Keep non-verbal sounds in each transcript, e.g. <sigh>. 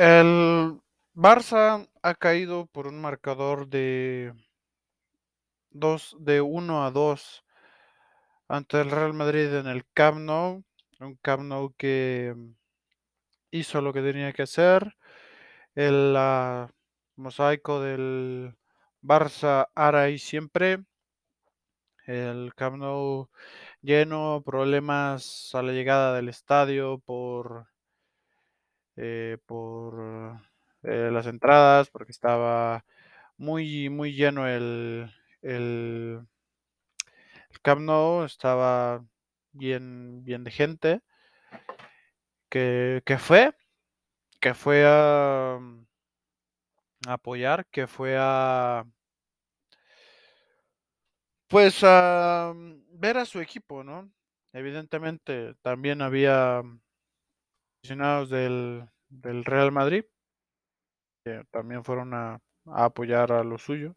El Barça ha caído por un marcador de 2 de 1 a 2 ante el Real Madrid en el Camp Nou, un Camp Nou que hizo lo que tenía que hacer. El ah, mosaico del Barça ahora y siempre. El Camp Nou lleno, problemas a la llegada del estadio por, eh, por eh, las entradas, porque estaba muy, muy lleno el, el, el Camp Nou, estaba bien, bien de gente que, que fue, que fue a, a apoyar, que fue a pues a ver a su equipo, ¿no? Evidentemente también había aficionados del, Real Madrid que también fueron a, apoyar a lo suyo.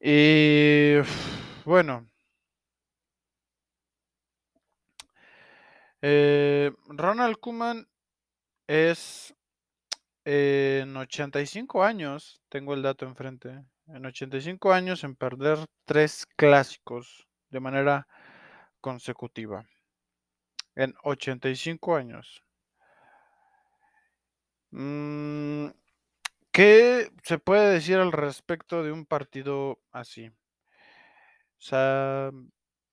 Y <sighs> bueno, eh, Ronald Koeman es en 85 años, tengo el dato enfrente, en 85 años en perder tres clásicos de manera consecutiva. En 85 años. Mm, ¿Qué se puede decir al respecto de un partido así? O sea,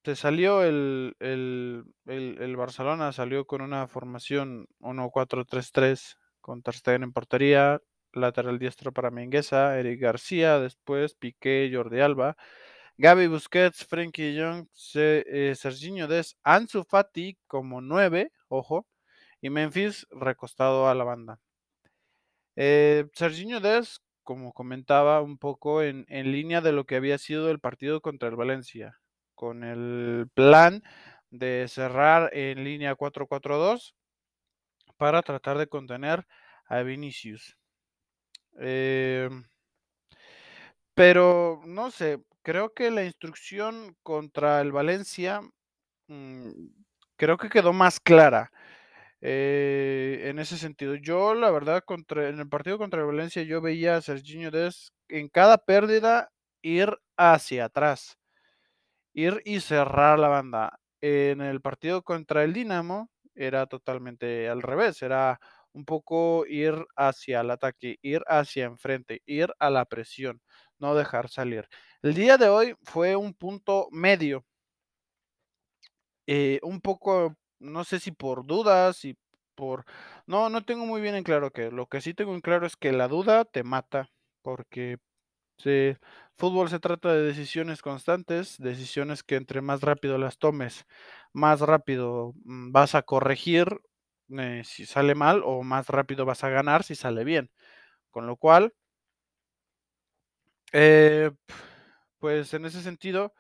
se salió el, el, el, el Barcelona, salió con una formación 1-4-3-3 con Ter en portería, lateral diestro para Mingueza, Eric García, después Piqué, Jordi Alba, Gaby Busquets, Frenkie Young, eh, Serginho Des, Ansu Fati como 9, ojo, y Memphis recostado a la banda. Eh, Serginho Des, como comentaba un poco en, en línea de lo que había sido el partido contra el Valencia, con el plan de cerrar en línea 4-4-2 para tratar de contener a Vinicius. Eh, pero no sé, creo que la instrucción contra el Valencia mm, creo que quedó más clara eh, en ese sentido. Yo, la verdad, contra, en el partido contra el Valencia, yo veía a Serginho Des en cada pérdida ir hacia atrás, ir y cerrar la banda. En el partido contra el Dinamo era totalmente al revés, era un poco ir hacia el ataque, ir hacia enfrente, ir a la presión, no dejar salir. El día de hoy fue un punto medio. Eh, un poco, no sé si por dudas, y por... No, no tengo muy bien en claro que lo que sí tengo en claro es que la duda te mata, porque fútbol se trata de decisiones constantes, decisiones que entre más rápido las tomes, más rápido mm, vas a corregir eh, si sale mal o más rápido vas a ganar si sale bien. Con lo cual, eh, pues en ese sentido,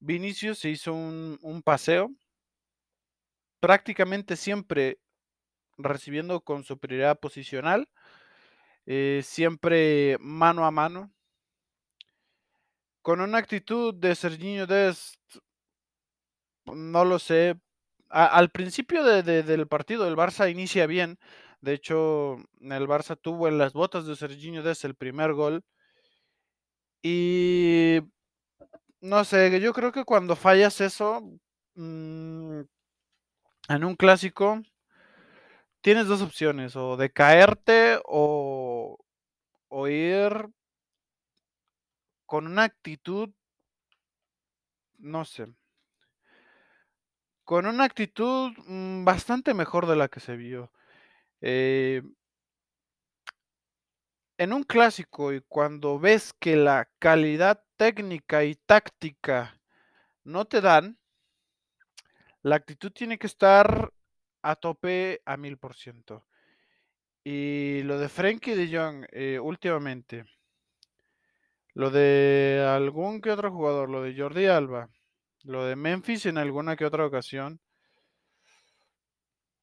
Vinicius se hizo un, paseo, prácticamente siempre recibiendo con superioridad posicional, eh, siempre mano a mano, con una actitud de Serginho Dest, no lo sé, al principio de- de- del partido el Barça inicia bien, de hecho el Barça tuvo en las botas de Serginho Dest el primer gol y no sé, yo creo que cuando fallas eso mm, en un clásico tienes dos opciones, o de caerte o, o ir con una actitud, no sé, con una actitud mm, bastante mejor de la que se vio. Eh, en un clásico y cuando ves que la calidad técnica y táctica no te dan, la actitud tiene que estar a tope a mil por ciento. Y lo de Frenkie de Jong eh, últimamente, lo de algún que otro jugador, lo de Jordi Alba, lo de Memphis en alguna que otra ocasión,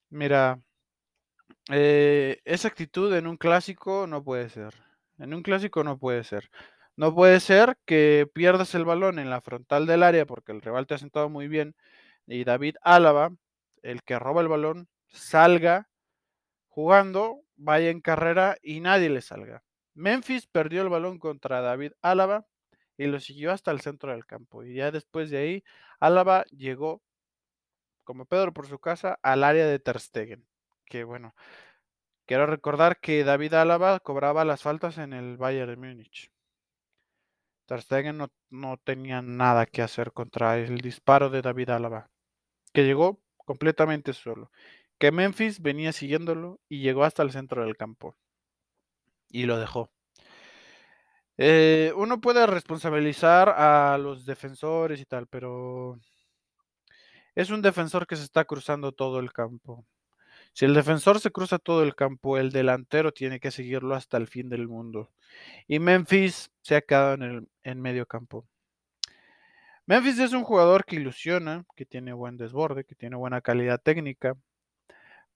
mira, eh, esa actitud en un clásico no puede ser. En un clásico no puede ser. No puede ser que pierdas el balón en la frontal del área porque el rival te ha sentado muy bien y David Álava, el que roba el balón, salga jugando, vaya en carrera y nadie le salga. Memphis perdió el balón contra David Álava y lo siguió hasta el centro del campo. Y ya después de ahí, Álava llegó, como Pedro por su casa, al área de Ter Stegen. Que bueno, quiero recordar que David Álava cobraba las faltas en el Bayern de Múnich. Ter no, no tenía nada que hacer contra el disparo de David Álava, que llegó completamente solo. Que Memphis venía siguiéndolo y llegó hasta el centro del campo. Y lo dejó. Eh, uno puede responsabilizar a los defensores y tal, pero es un defensor que se está cruzando todo el campo. Si el defensor se cruza todo el campo, el delantero tiene que seguirlo hasta el fin del mundo. Y Memphis se ha quedado en el en medio campo. Memphis es un jugador que ilusiona, que tiene buen desborde, que tiene buena calidad técnica,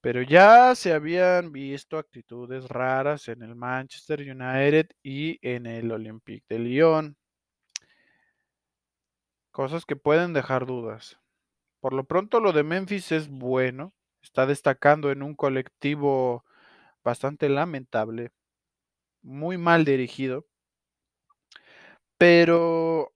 pero ya se habían visto actitudes raras en el Manchester United y en el Olympique de Lyon. Cosas que pueden dejar dudas. Por lo pronto lo de Memphis es bueno, está destacando en un colectivo bastante lamentable, muy mal dirigido. Pero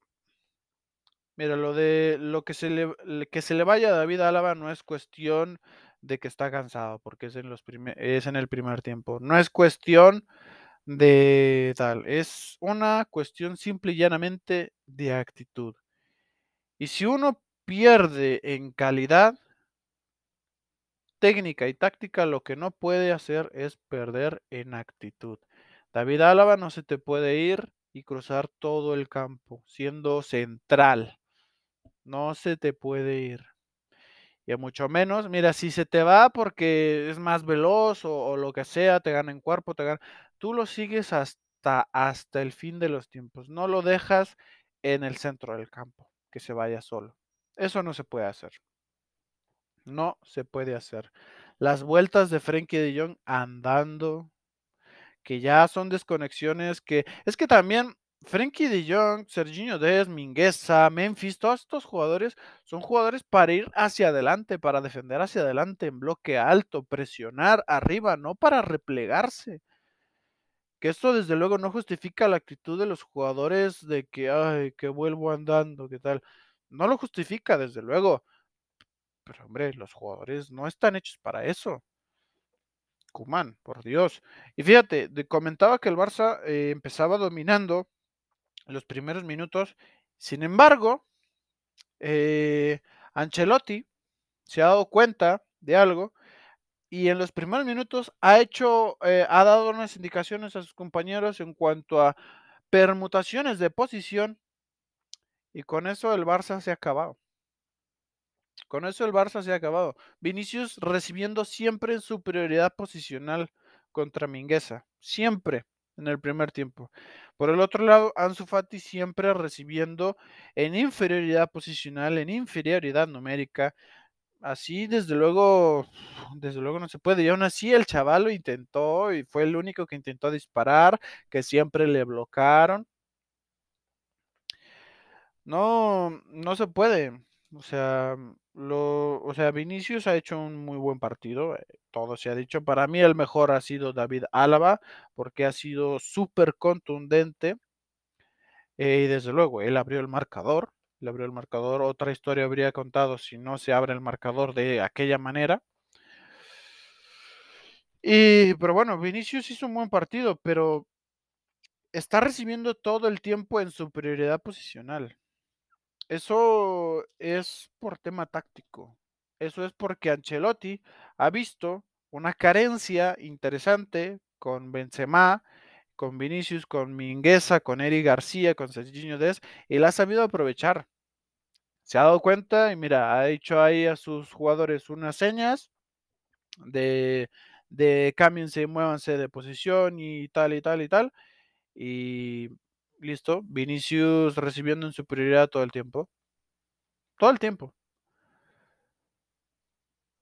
mira, lo de lo que se le que se le vaya a David Álava no es cuestión de que está cansado, porque es en los es en el primer tiempo. No es cuestión de tal, es una cuestión simple y llanamente de actitud. Y si uno pierde en calidad técnica y táctica, lo que no puede hacer es perder en actitud. David Álava no se te puede ir y cruzar todo el campo, siendo central. No se te puede ir. Y mucho menos, mira, si se te va porque es más veloz o, lo que sea, te gana en cuerpo, te gana, tú lo sigues hasta, hasta el fin de los tiempos. No lo dejas en el centro del campo, que se vaya solo. Eso no se puede hacer. No se puede hacer. Las vueltas de Frenkie de Jong andando, que ya son desconexiones que es que también Frenkie de Jong, Serginho Dez, Mingueza, Memphis, todos estos jugadores son jugadores para ir hacia adelante, para defender hacia adelante en bloque alto, presionar arriba, no para replegarse. Que esto desde luego no justifica la actitud de los jugadores de que, ay, que vuelvo andando, qué tal. No lo justifica, desde luego. Pero hombre, los jugadores no están hechos para eso. Kuman, por Dios. Y fíjate, comentaba que el Barça eh, empezaba dominando los primeros minutos. Sin embargo, eh, Ancelotti se ha dado cuenta de algo y en los primeros minutos ha hecho, eh, ha dado unas indicaciones a sus compañeros en cuanto a permutaciones de posición y con eso el Barça se ha acabado. Con eso el Barça se ha acabado. Vinicius recibiendo siempre su prioridad posicional contra Mingueza, siempre en el primer tiempo. Por el otro lado, Ansu Fati siempre recibiendo en inferioridad posicional, en inferioridad numérica. Así, desde luego, desde luego no se puede. Y aún así el chaval lo intentó y fue el único que intentó disparar, que siempre le bloquearon. No, no se puede. O sea, o sea, Vinicius ha hecho un muy buen partido, eh, todo se ha dicho. Para mí el mejor ha sido David Álava, porque ha sido súper contundente. Eh, y desde luego, él abrió el marcador. Le abrió el marcador. Otra historia habría contado si no se abre el marcador de aquella manera. Y, pero bueno, Vinicius hizo un buen partido, pero está recibiendo todo el tiempo en superioridad posicional. Eso es por tema táctico. Eso es porque Ancelotti ha visto una carencia interesante con Benzema, con Vinicius, con Mingueza, con Eric García, con Serginho Dez, y la ha sabido aprovechar. Se ha dado cuenta y mira, ha hecho ahí a sus jugadores unas señas de, de cámbiense, muévanse de posición y tal y tal y tal. Y listo, Vinicius recibiendo en superioridad todo el tiempo. Todo el tiempo.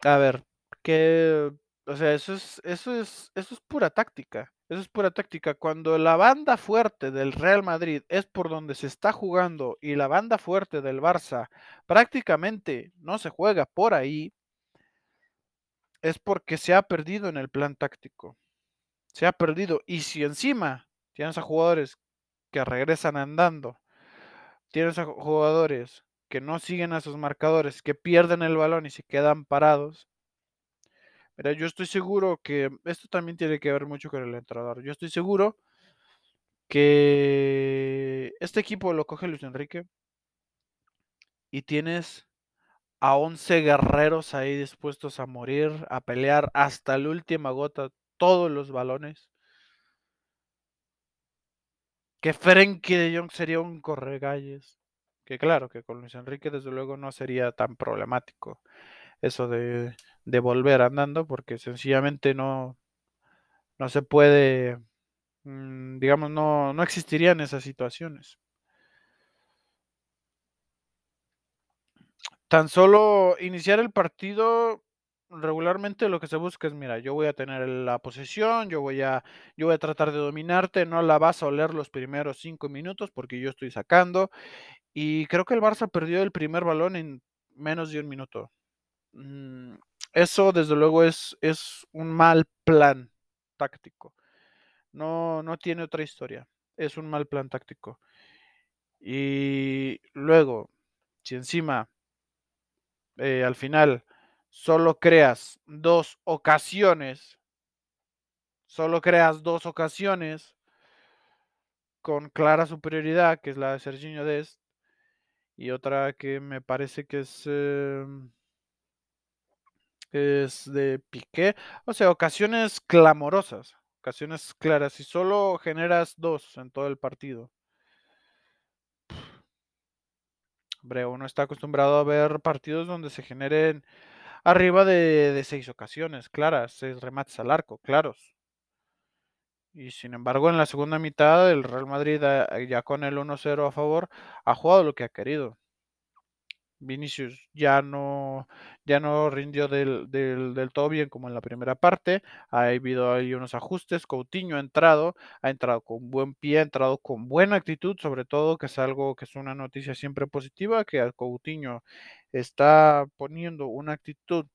A ver, que, o sea, eso es, eso es, eso es pura táctica. Eso es pura táctica. Cuando la banda fuerte del Real Madrid es por donde se está jugando y la banda fuerte del Barça prácticamente no se juega por ahí, es porque se ha perdido en el plan táctico. Se ha perdido. Y si encima tienes a jugadores que regresan andando, tienes a jugadores que no siguen a sus marcadores, que pierden el balón y se quedan parados. Mira, yo estoy seguro que esto también tiene que ver mucho con el entrenador. Yo estoy seguro que este equipo lo coge Luis Enrique y tienes a 11 guerreros ahí dispuestos a morir, a pelear hasta la última gota todos los balones. Que Frenkie de Jong sería un corregalles. Que claro, que con Luis Enrique desde luego no sería tan problemático eso de, de volver andando, porque sencillamente no, no se puede, mmm, digamos, no, no existirían esas situaciones. Tan solo iniciar el partido, regularmente lo que se busca es, mira, yo voy a tener la posesión, yo voy a, yo voy a tratar de dominarte, no la vas a oler los primeros cinco minutos porque yo estoy sacando. Y creo que el Barça perdió el primer balón en menos de un minuto. Mm, eso desde luego es, es un mal plan táctico. No, no tiene otra historia. Es un mal plan táctico. Y luego, si encima eh, al final solo creas dos ocasiones, solo creas dos ocasiones con clara superioridad, que es la de Serginho Dest, y otra que me parece que es, eh, es de Piqué, o sea, ocasiones clamorosas, ocasiones claras, y solo generas dos en todo el partido. Hombre, uno está acostumbrado a ver partidos donde se generen arriba de, de seis ocasiones claras, seis remates al arco, claros. Y sin embargo, en la segunda mitad, el Real Madrid, ya con el 1-0 a favor, ha jugado lo que ha querido. Vinicius ya no, ya no rindió del, del, todo bien como en la primera parte. Ha habido ahí unos ajustes. Coutinho ha entrado, ha entrado con buen pie, ha entrado con buena actitud, sobre todo, que es algo que es una noticia siempre positiva, que Coutinho está poniendo una actitud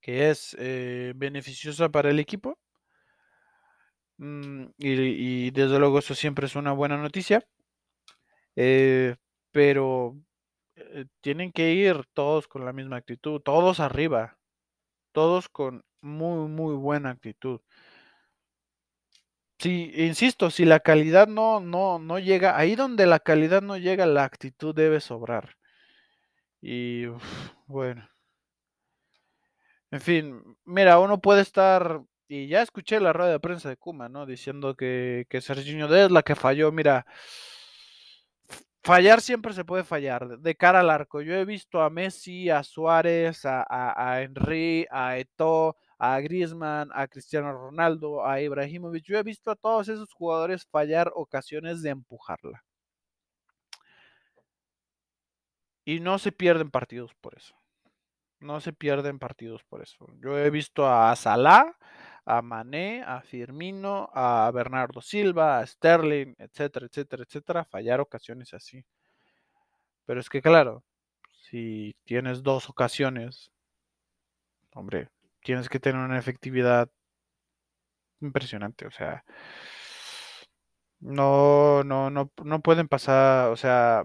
que es eh, beneficiosa para el equipo. Mm, y, desde luego eso siempre es una buena noticia. Eh, pero eh, tienen que ir todos con la misma actitud, todos arriba, todos con muy, muy buena actitud. Sí, insisto, si la calidad no, no, no llega, ahí donde la calidad no llega, la actitud debe sobrar. Y bueno. En fin, mira, uno puede estar, y ya escuché la rueda de prensa de Kuma, ¿no? Diciendo que, que Serginho D es la que falló, mira, fallar siempre se puede fallar de cara al arco. Yo he visto a Messi, a Suárez, a, a, a Henry, a Eto, a Griezmann, a Cristiano Ronaldo, a Ibrahimovic. Yo he visto a todos esos jugadores fallar ocasiones de empujarla. Y no se pierden partidos por eso. No se pierden partidos por eso. Yo he visto a Salah, a Mané, a Firmino, a Bernardo Silva, a Sterling, etcétera, etcétera, etcétera, fallar ocasiones así. Pero es que claro, si tienes dos ocasiones, hombre, tienes que tener una efectividad impresionante, o sea, no, no, no, no pueden pasar, o sea,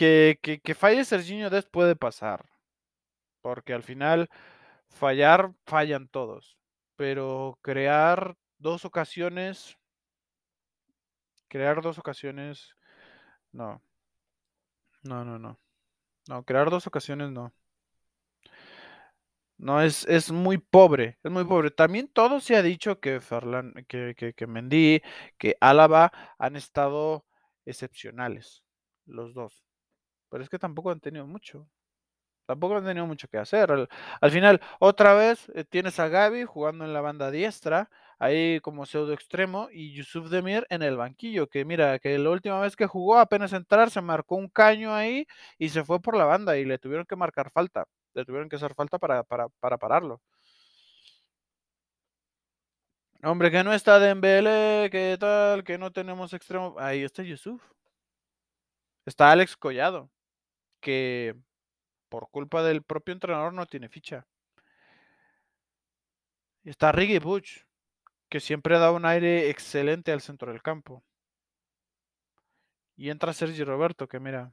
que, que, que falle Serginho Dest puede pasar, porque al final fallar, fallan todos pero crear dos ocasiones, crear dos ocasiones, no, no, no, no, no, crear dos ocasiones no. No, es, es muy pobre, es muy pobre. También todo se ha dicho que Ferlan, que, que, que Mendy, que Álava han estado excepcionales, los dos. Pero es que tampoco han tenido mucho. Tampoco han tenido mucho que hacer. Al, al final, otra vez eh, tienes a Gaby jugando en la banda diestra, ahí como pseudo extremo, y Yusuf Demir en el banquillo, que mira, que la última vez que jugó, apenas entrar, se marcó un caño ahí y se fue por la banda y le tuvieron que marcar falta, le tuvieron que hacer falta para, para, para pararlo. Hombre, que no está Dembele, que tal, que no tenemos extremo. Ahí está Yusuf. Está Alex Collado, que por culpa del propio entrenador no tiene ficha. Está Ricky Butch, que siempre da un aire excelente al centro del campo. Y entra Sergi Roberto, que mira.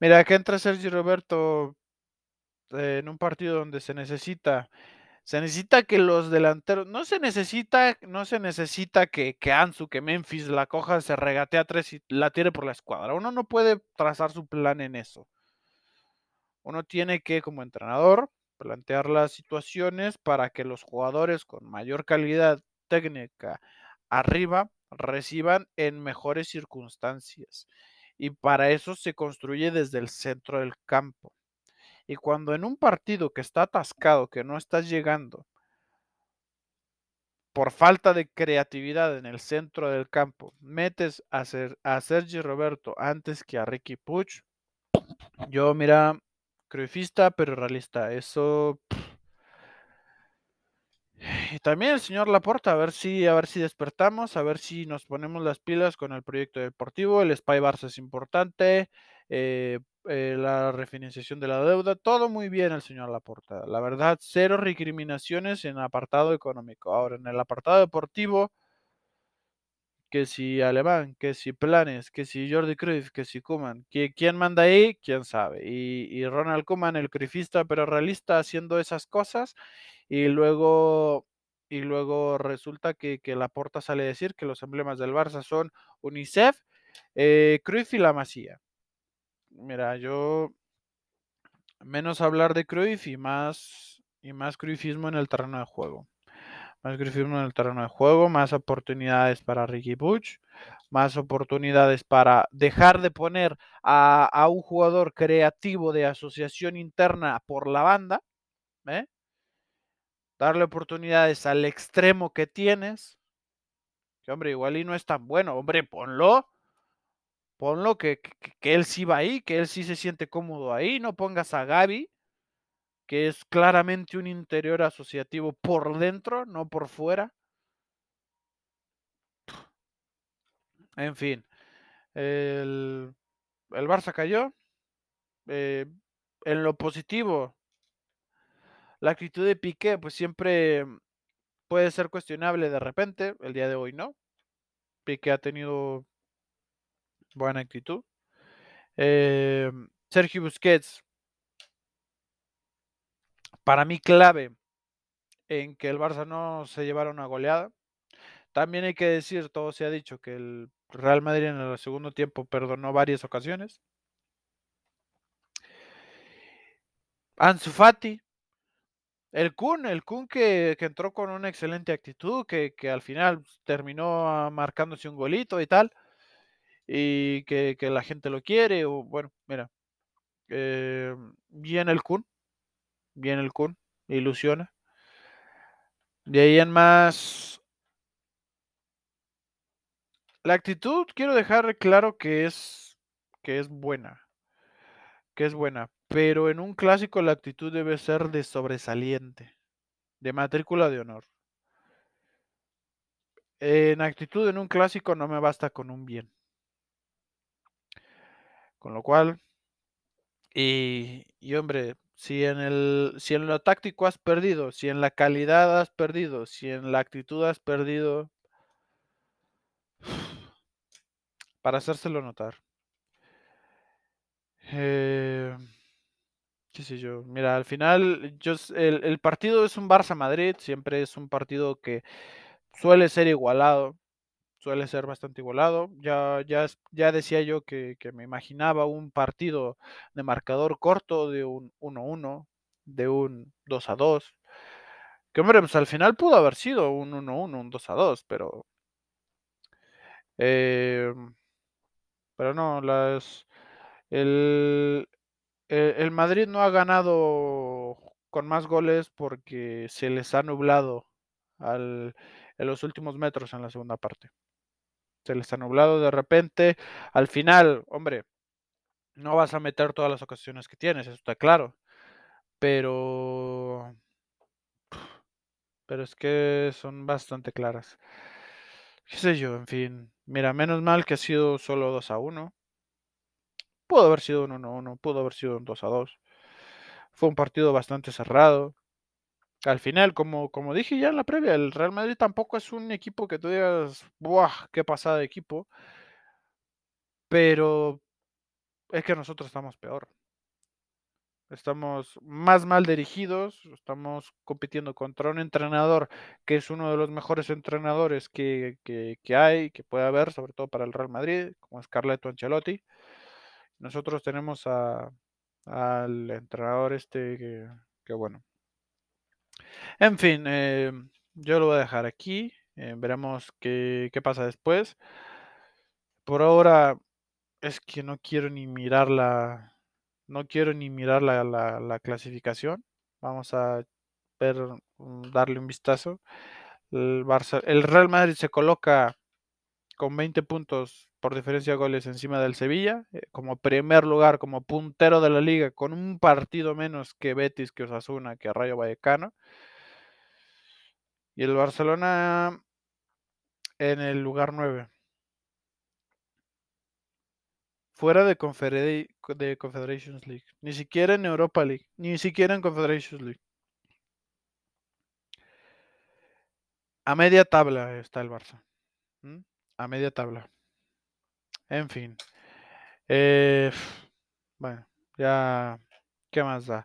Mira, que entra Sergi Roberto eh, en un partido donde se necesita. Se necesita que los delanteros. No se necesita, no se necesita que, que Ansu, que Memphis la coja, se regatea tres y la tire por la escuadra. Uno no puede trazar su plan en eso. Uno tiene que, como entrenador, plantear las situaciones para que los jugadores con mayor calidad técnica arriba reciban en mejores circunstancias. Y para eso se construye desde el centro del campo. Y cuando en un partido que está atascado, que no estás llegando, por falta de creatividad en el centro del campo, metes a, ser, a Sergi Roberto antes que a Ricky Puch, yo mira, Cruyffista, pero realista. Eso. Y también el señor Laporta, a ver si, a ver si despertamos, a ver si nos ponemos las pilas con el proyecto deportivo. El Spy Barça es importante. Eh, eh, la refinanciación de la deuda, todo muy bien el señor Laporta. La verdad, cero recriminaciones en apartado económico. Ahora, en el apartado deportivo, que si Alemán, que si Planes, que si Jordi Cruyff, que si Kuman. ¿Quién manda ahí? ¿Quién sabe? Y, Ronald Kuman, el cruyffista pero realista, haciendo esas cosas. Y luego, y luego resulta que, que Laporta sale a decir que los emblemas del Barça son UNICEF, eh, Cruyff y la Masía. Mira, yo menos hablar de Cruyff y más, y más Cruyffismo en el terreno de juego más grifismo en el terreno de juego, más oportunidades para Ricky Butch, más oportunidades para dejar de poner a, un jugador creativo de asociación interna por la banda, ¿eh? darle oportunidades al extremo que tienes, que hombre, igual y no es tan bueno, hombre, ponlo, ponlo que, que, él sí va ahí, que él sí se siente cómodo ahí, no pongas a Gaby, que es claramente un interior asociativo por dentro, no por fuera. En fin, el, el Barça cayó. Eh, en lo positivo, la actitud de Piqué, pues siempre puede ser cuestionable de repente. El día de hoy no. Piqué ha tenido buena actitud. Eh, Sergio Busquets para mí clave en que el Barça no se llevara una goleada. También hay que decir, todo se ha dicho, que el Real Madrid en el segundo tiempo perdonó varias ocasiones. Ansu Fati, el Kun, el Kun que, entró con una excelente actitud, que, al final terminó marcándose un golito y tal, y que, la gente lo quiere, o bueno, mira, eh, bien el Kun, bien el Kun, ilusiona. De ahí en más. La actitud, quiero dejar claro que es, que es buena. Que es buena. Pero en un clásico la actitud debe ser de sobresaliente. De matrícula de honor. En actitud en un clásico no me basta con un bien. Con lo cual, y, y hombre, si en, el, si en lo táctico has perdido, si en la calidad has perdido, si en la actitud has perdido, <sighs> para hacérselo notar. Eh, qué sé yo. Mira, al final yo, el, el partido es un Barça-Madrid, siempre es un partido que suele ser igualado suele ser bastante igualado. Ya, ya, ya decía yo que, me imaginaba un partido de marcador corto de un 1-1, de un 2-2. Que hombre, pues al final pudo haber sido un 1-1, un 2-2, pero... Eh, pero no, las... El, el, Madrid no ha ganado con más goles porque se les ha nublado al, en los últimos metros en la segunda parte les ha nublado de repente. Al final, hombre, no vas a meter todas las ocasiones que tienes, eso está claro. Pero. Pero es que son bastante claras. ¿Qué sé yo? En fin. Mira, menos mal que ha sido solo 2 a 1. Pudo haber sido un 1 1, pudo haber sido un 2 a 2. Fue un partido bastante cerrado. Al final, como, como dije ya en la previa, el Real Madrid tampoco es un equipo que tú digas, ¡buah! ¡Qué pasada de equipo! Pero es que nosotros estamos peor. Estamos más mal dirigidos, estamos compitiendo contra un entrenador que es uno de los mejores entrenadores que, que, que hay, que puede haber, sobre todo para el Real Madrid, como es Carleto Ancelotti. Nosotros tenemos a, al entrenador este que, que bueno. En fin, eh, yo lo voy a dejar aquí. eh, veremos qué, qué pasa después. Por ahora es que no quiero ni mirar la, no quiero ni mirar la, la- la clasificación. Vamos a ver, mm, darle un vistazo. El el Real Madrid se coloca con 20 puntos por diferencia de goles encima del Sevilla, eh, como primer lugar, como puntero de la liga, con un partido menos que Betis, que Osasuna, que Rayo Vallecano. Y el Barcelona en el lugar 9. Fuera de, Confedera- de Confederations League. Ni siquiera en Europa League. Ni siquiera en Confederations League. A media tabla está el Barça. A media tabla. En fin. Eh, bueno, ya. ¿Qué más da?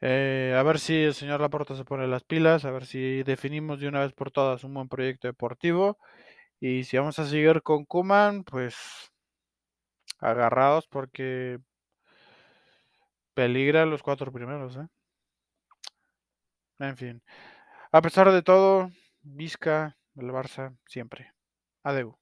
Eh, a ver si el señor Laporta se pone las pilas, a ver si definimos de una vez por todas un buen proyecto deportivo. Y si vamos a seguir con Kuman, pues agarrados porque peligra los cuatro primeros, ¿eh? En fin. A pesar de todo, Vizca, el Barça, siempre. Adeu.